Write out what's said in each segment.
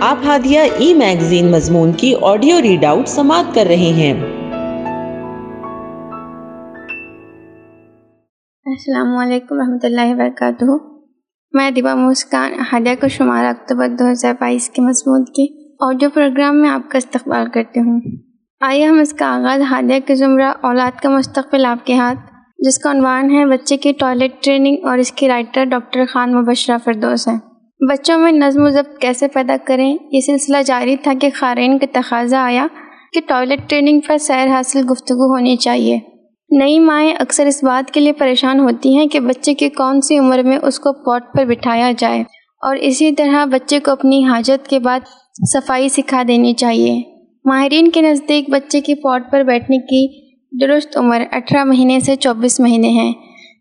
آپ ہادیہ ای میگزین مضمون کی آڈیو ریڈ آؤٹ سماعت کر رہے ہیں۔ السلام علیکم رحمۃ اللہ وبرکاتہ۔ میں دیبا مسکان ہادیہ کو شمار اکتوبر دو ہزار بائیس کے مضمون کی آڈیو پروگرام میں آپ کا استقبال کرتے ہوں۔ آئیے ہم اس کا آغاز ہادیہ کے زمرہ اولاد کا مستقبل آپ کے ہاتھ، جس کا عنوان ہے بچے کی ٹوائلٹ ٹریننگ اور اس کی رائٹر ڈاکٹر خان مبشرہ فردوس ہے بچوں میں نظم و ضبط کیسے پیدا کریں؟ یہ سلسلہ جاری تھا کہ خارین کا تقاضا آیا کہ ٹوائلٹ ٹریننگ پر سیر حاصل گفتگو ہونی چاہیے۔ نئی مائیں اکثر اس بات کے لیے پریشان ہوتی ہیں کہ بچے کی کون سی عمر میں اس کو پوٹ پر بٹھایا جائے اور اسی طرح بچے کو اپنی حاجت کے بعد صفائی سکھا دینی چاہیے۔ ماہرین کے نزدیک بچے کی پوٹ پر بیٹھنے کی درست عمر اٹھارہ مہینے سے چوبیس مہینے ہیں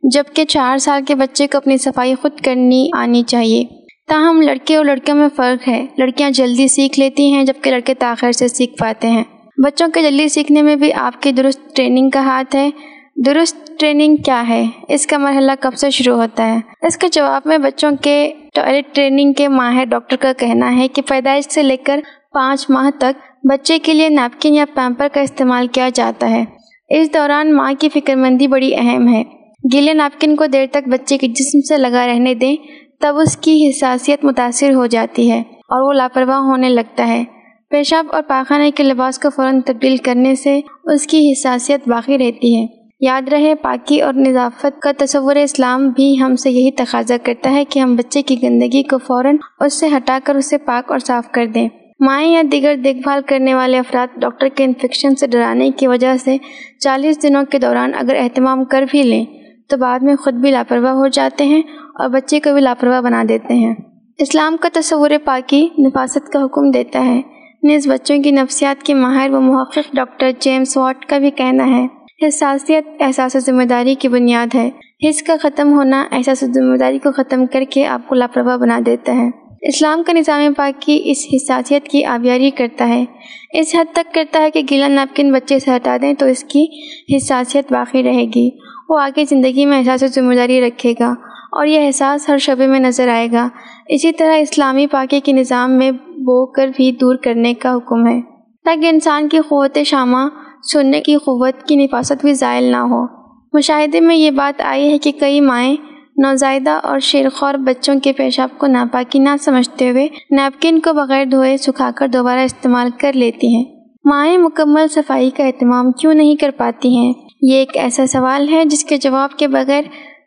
جبکہ چار سال کے بچے کو اپنی صفائی خود کرنی آنی چاہیے۔ تاہم لڑکے اور لڑکیوں میں فرق ہے۔ لڑکیاں جلدی سیکھ لیتی ہیں جبکہ لڑکے تاخیر سے سیکھ پاتے ہیں۔ بچوں کے جلدی سیکھنے میں بھی آپ کی درست ٹریننگ کا ہاتھ ہے۔ درست ٹریننگ کیا ہے؟ اس کا مرحلہ کب سے شروع ہوتا ہے؟ اس کے جواب میں بچوں کے ٹوائلٹ ٹریننگ کے ماہر ڈاکٹر کا کہنا ہے کہ پیدائش سے لے کر پانچ ماہ تک بچے کے لیے نیپکن یا پیمپر کا استعمال کیا جاتا ہے۔ اس دوران ماں کی فکر مندی بڑی اہم ہے۔ گیلے نیپکن کو دیر تک بچے کے جسم سے لگا رہنے دیں۔ تب اس کی حساسیت متاثر ہو جاتی ہے اور وہ لاپرواہ ہونے لگتا ہے۔ پیشاب اور پاخانے کے لباس کو فوراً تبدیل کرنے سے اس کی حساسیت باقی رہتی ہے۔ یاد رہے، پاکی اور نظافت کا تصور اسلام بھی ہم سے یہی تقاضا کرتا ہے کہ ہم بچے کی گندگی کو فوراً اس سے ہٹا کر اسے پاک اور صاف کر دیں۔ مائیں یا دیگر دیکھ بھال کرنے والے افراد ڈاکٹر کے انفیکشن سے ڈرانے کی وجہ سے چالیس دنوں کے دوران اگر اہتمام کر بھی لیں تو بعد میں خود بھی لاپرواہ ہو جاتے ہیں اور بچے کو بھی لاپرواہ بنا دیتے ہیں۔ اسلام کا تصور پاکی نفاست کا حکم دیتا ہے۔ نیز بچوں کی نفسیات کے ماہر و محقق ڈاکٹر جیمس واٹ کا بھی کہنا ہے۔ حساسیت احساس ذمہ داری کی بنیاد ہے۔ حص کا ختم ہونا احساس ذمہ داری کو ختم کر کے آپ کو لاپرواہ بنا دیتا ہے۔ اسلام کا نظام پاکی اس حساسیت کی آبیاری کرتا ہے۔ اس حد تک کرتا ہے کہ گیلا نیپکن بچے سے ہٹا دیں تو اس کی حساسیت باقی رہے گی۔ وہ آگے زندگی میں احساس ذمہ داری رکھے گا۔ اور یہ احساس ہر شعبے میں نظر آئے گا۔ اسی طرح اسلامی پاکی کے نظام میں بو کر بھی دور کرنے کا حکم ہے۔ تاکہ انسان کی قوت شامہ سننے کی قوت کی نفاست بھی زائل نہ ہو۔ مشاہدے میں یہ بات آئی ہے کہ کئی مائیں نوزائیدہ اور شیرخور بچوں کے پیشاب کو ناپاکی نہ سمجھتے ہوئے نیپکن کو بغیر دھوئے سکھا کر دوبارہ استعمال کر لیتی ہیں۔ مائیں مکمل صفائی کا اہتمام کیوں نہیں کر پاتی ہیں؟ یہ ایک ایسا سوال ہے جس کے جواب کے بغیر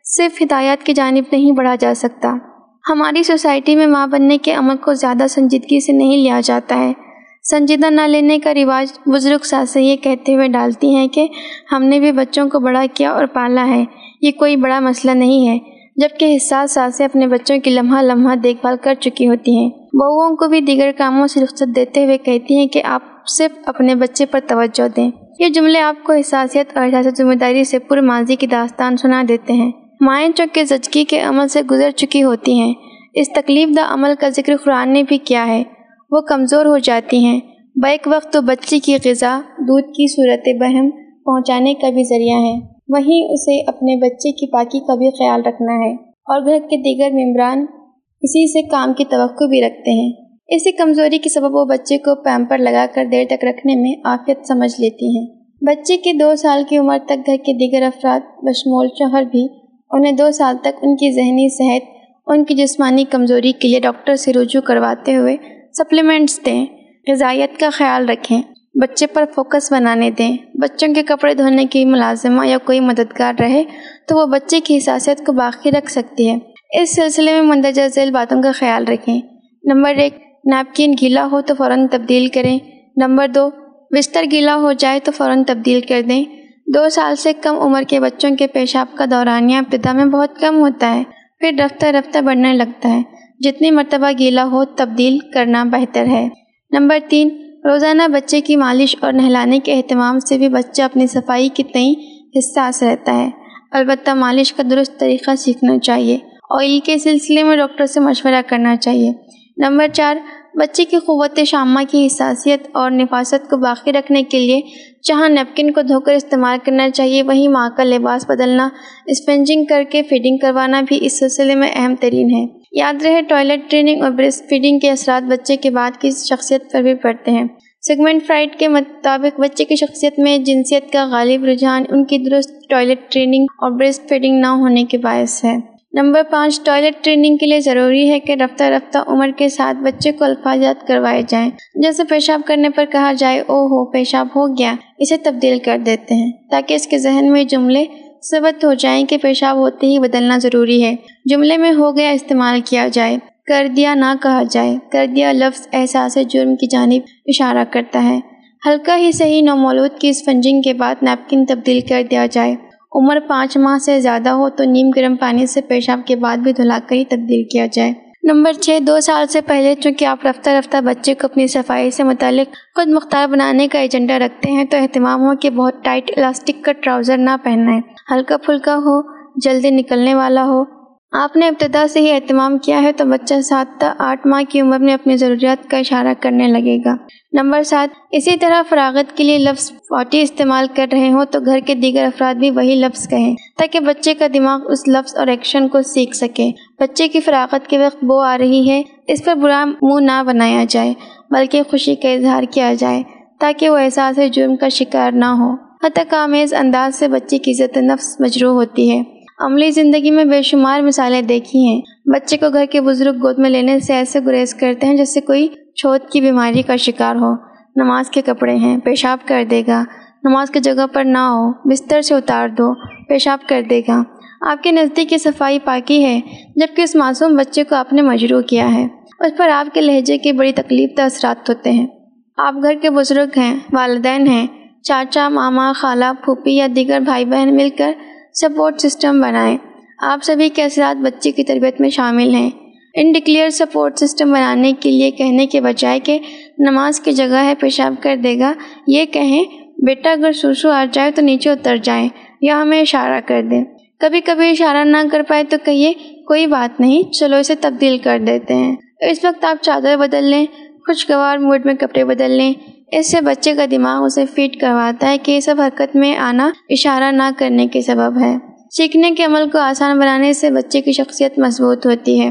صرف ہدایات کی جانب نہیں بڑھا جا سکتا۔ ہماری سوسائٹی میں ماں بننے کے عمل کو زیادہ سنجیدگی سے نہیں لیا جاتا ہے۔ سنجیدہ نہ لینے کا رواج بزرگ ساسے یہ کہتے ہوئے ڈالتی ہیں کہ ہم نے بھی بچوں کو بڑا کیا اور پالا ہے۔ یہ کوئی بڑا مسئلہ نہیں ہے، جبکہ حساس ساسیں اپنے بچوں کی لمحہ لمحہ دیکھ بھال کر چکی ہوتی ہیں۔ بہوؤں کو بھی دیگر کاموں سے رخصت دیتے ہوئے کہتی ہیں کہ آپ صرف اپنے بچے پر توجہ دیں۔ یہ جملے آپ کو حساسیت اور احساس ذمہ داری سے پر ماضی کی داستان سنا دیتے ہیں۔ مائیں چونکہ زچگی کے عمل سے گزر چکی ہوتی ہیں۔ اس تکلیف دہ عمل کا ذکر قرآن نے بھی کیا ہے۔ وہ کمزور ہو جاتی ہیں۔ بیک وقت تو بچی کی غذا، دودھ کی صورت بہم پہنچانے کا بھی ذریعہ ہے۔ وہیں اسے اپنے بچے کی پاکی کا بھی خیال رکھنا ہے۔ اور گھر کے دیگر ممبران اسی سے کام کی توقع بھی رکھتے ہیں۔ اسی کمزوری کے سبب وہ بچے کو پیمپر لگا کر دیر تک رکھنے میں آفیت سمجھ لیتی ہیں۔ بچے کی دو سال کی عمر تک گھر کے دیگر افراد بشمول شوہر بھی انہیں دو سال تک ان کی ذہنی صحت ان کی جسمانی کمزوری کے لیے ڈاکٹر سے رجوع کرواتے ہوئے سپلیمنٹس دیں، غذائیت کا خیال رکھیں، بچے پر فوکس بنانے دیں۔ بچوں کے کپڑے دھونے کی ملازمہ یا کوئی مددگار رہے تو وہ بچے کی حساسیت کو باقی رکھ سکتی ہے اس سلسلے میں مندرجہ ذیل باتوں کا خیال رکھیں۔ نمبر ایک نیپکن گیلا ہو تو فوراً تبدیل کریں۔ نمبر دو، بستر گیلا ہو جائے تو فوراً تبدیل کر دیں۔ دو سال سے کم عمر کے بچوں کے پیشاب کا دورانیہ ابتدا میں بہت کم ہوتا ہے، پھر رفتہ رفتہ بڑھنے لگتا ہے۔ جتنی مرتبہ گیلا ہو، تبدیل کرنا بہتر ہے۔ نمبر تین، روزانہ بچے کی مالش اور نہلانے کے اہتمام سے بھی بچہ اپنی صفائی کے تئیں حساس رہتا ہے۔ البتہ مالش کا درست طریقہ سیکھنا چاہیے آئل کے سلسلے میں ڈاکٹر سے مشورہ کرنا چاہیے۔ نمبر چار بچے کی قوت شامہ کی حساسیت اور نفاست کو باقی رکھنے کے لیے جہاں نیپکن کو دھو کر استعمال کرنا چاہیے، وہیں ماں کا لباس بدلنا، اسپنجنگ کر کے فیڈنگ کروانا بھی اس سلسلے میں اہم ترین ہے۔ یاد رہے، ٹوائلٹ ٹریننگ اور بریسٹ فیڈنگ کے اثرات بچے کے بعد کی شخصیت پر بھی پڑتے ہیں۔ سیگمنٹ فرائٹ کے مطابق بچے کی شخصیت میں جنسیت کا غالب رجحان ان کی درست ٹوائلٹ ٹریننگ اور بریسٹ فیڈنگ نہ ہونے کے باعث ہے۔ نمبر پانچ، ٹوائلٹ ٹریننگ کے لیے ضروری ہے کہ رفتہ رفتہ عمر کے ساتھ بچے کو الفاظات کروائے جائیں۔ جیسے پیشاب کرنے پر کہا جائے او ہو، پیشاب ہو گیا اسے تبدیل کر دیتے ہیں تاکہ اس کے ذہن میں جملے ثبت ہو جائیں کہ پیشاب ہوتے ہی بدلنا ضروری ہے۔ جملے میں ہو گیا استعمال کیا جائے، کر دیا نہ کہا جائے کر دیا لفظ احساس جرم کی جانب اشارہ کرتا ہے۔ ہلکا ہی صحیح نومولود کی اسفنجنگ کے بعد نیپکن تبدیل کر دیا جائے۔ عمر پانچ ماہ سے زیادہ ہو تو نیم گرم پانی سے پیشاب کے بعد بھی دھلا کر ہی تبدیل کیا جائے۔ نمبر چھ، دو سال سے پہلے چونکہ آپ رفتہ رفتہ بچے کو اپنی صفائی سے متعلق خود مختار بنانے کا ایجنڈا رکھتے ہیں تو اہتمام ہو کہ بہت ٹائٹ الاسٹک کا ٹراؤزر نہ پہننا ہے ہلکا پھلکا ہو، جلدی نکلنے والا ہو آپ نے ابتدا سے ہی اہتمام کیا ہے تو بچہ سات تا آٹھ ماہ کی عمر میں اپنی ضروریات کا اشارہ کرنے لگے گا۔ نمبر سات، اسی طرح فراغت کے لیے لفظ فوٹی استعمال کر رہے ہوں تو گھر کے دیگر افراد بھی وہی لفظ کہیں تاکہ بچے کا دماغ اس لفظ اور ایکشن کو سیکھ سکے۔ بچے کی فراغت کے وقت بو آ رہی ہے، اس پر برا منہ نہ بنایا جائے، بلکہ خوشی کا اظہار کیا جائے تاکہ وہ احساس جرم کا شکار نہ ہو۔ حتیٰ آمیز انداز سے بچے کی عزت نفس مجروح ہوتی ہے۔ عملی زندگی میں بے شمار مثالیں دیکھی ہیں۔ بچے کو گھر کے بزرگ گود میں لینے سے ایسے گریز کرتے ہیں جیسے کوئی چھوت کی بیماری کا شکار ہو۔ نماز کے کپڑے ہیں، پیشاب کر دے گا۔ نماز کی جگہ پر نہ ہو، بستر سے اتار دو، پیشاب کر دے گا۔ آپ کے نزدیک یہ صفائی پاکی ہے، جبکہ اس معصوم بچے کو آپ نے مجروع کیا ہے۔ اس پر آپ کے لہجے کی بڑی تکلیف دہ اثرات ہوتے ہیں۔ آپ گھر کے بزرگ ہیں، والدین ہیں۔ چاچا، ماما، خالہ، پھوپھی یا دیگر بھائی بہن مل کر سپورٹ سسٹم بنائیں۔ آپ سبھی کے اثرات بچے کی تربیت میں شامل ہیں۔ ان ڈکلیئر سپورٹ سسٹم بنانے کے لیے کہنے کے بجائے کہ نماز کی جگہ ہے، پیشاب کر دے گا۔ یہ کہیں، بیٹا اگر سوسو آ جائے تو نیچے اتر جائیں یا ہمیں اشارہ کر دیں۔ کبھی کبھی اشارہ نہ کر پائے تو کہیے، کوئی بات نہیں، چلو اسے تبدیل کر دیتے ہیں۔ اس وقت آپ چادر بدل لیں، خوشگوار موڈ میں کپڑے بدل لیں۔ اس سے بچے کا دماغ اسے فیٹ کرواتا ہے کہ یہ سب حرکت میں آنا اشارہ نہ کرنے کے سبب ہے۔ سیکھنے کے عمل کو آسان بنانے سے بچے کی شخصیت مضبوط ہوتی ہے۔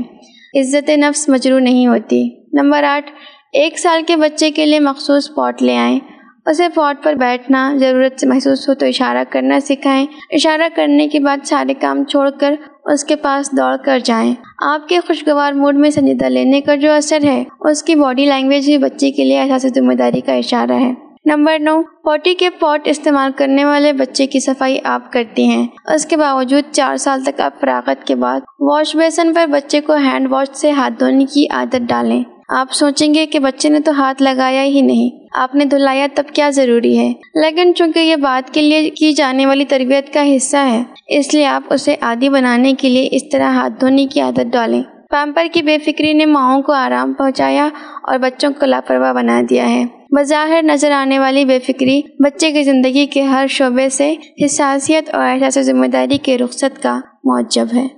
عزت نفس مجرو نہیں ہوتی۔ نمبر آٹھ، ایک سال کے بچے کے لیے مخصوص پاٹ لے آئیں۔ اسے پاٹ پر بیٹھنا، ضرورت سے محسوس ہو تو اشارہ کرنا سکھائیں۔ اشارہ کرنے کے بعد سارے کام چھوڑ کر اس کے پاس دوڑ کر جائیں۔ آپ کے خوشگوار موڈ میں سنجیدہ لینے کا جو اثر ہے، اس کی باڈی لینگویج بھی بچے کے لیے احساس ذمہ داری کا اشارہ ہے۔ نمبر نو، پوٹی کے پوٹ استعمال کرنے والے بچے کی صفائی آپ کرتی ہیں۔ اس کے باوجود چار سال تک آپ فراغت کے بعد واش بیسن پر بچے کو ہینڈ واش سے ہاتھ دھونے کی عادت ڈالیں۔ آپ سوچیں گے کہ بچے نے تو ہاتھ لگایا ہی نہیں۔ آپ نے دھلایا تب کیا ضروری ہے؟ لیکن چونکہ یہ بات کے لیے کی جانے والی تربیت کا حصہ ہے، اس لیے آپ اسے عادی بنانے کے لیے اس طرح ہاتھ دھونے کی عادت ڈالیں۔ پیمپر کی بے فکری نے ماؤں کو آرام پہنچایا اور بچوں کو لاپرواہ بنا دیا ہے۔ بظاہر نظر آنے والی بے فکری بچے کی زندگی کے ہر شعبے سے حساسیت اور احساس ذمہ داری کے رخصت کا معجب ہے۔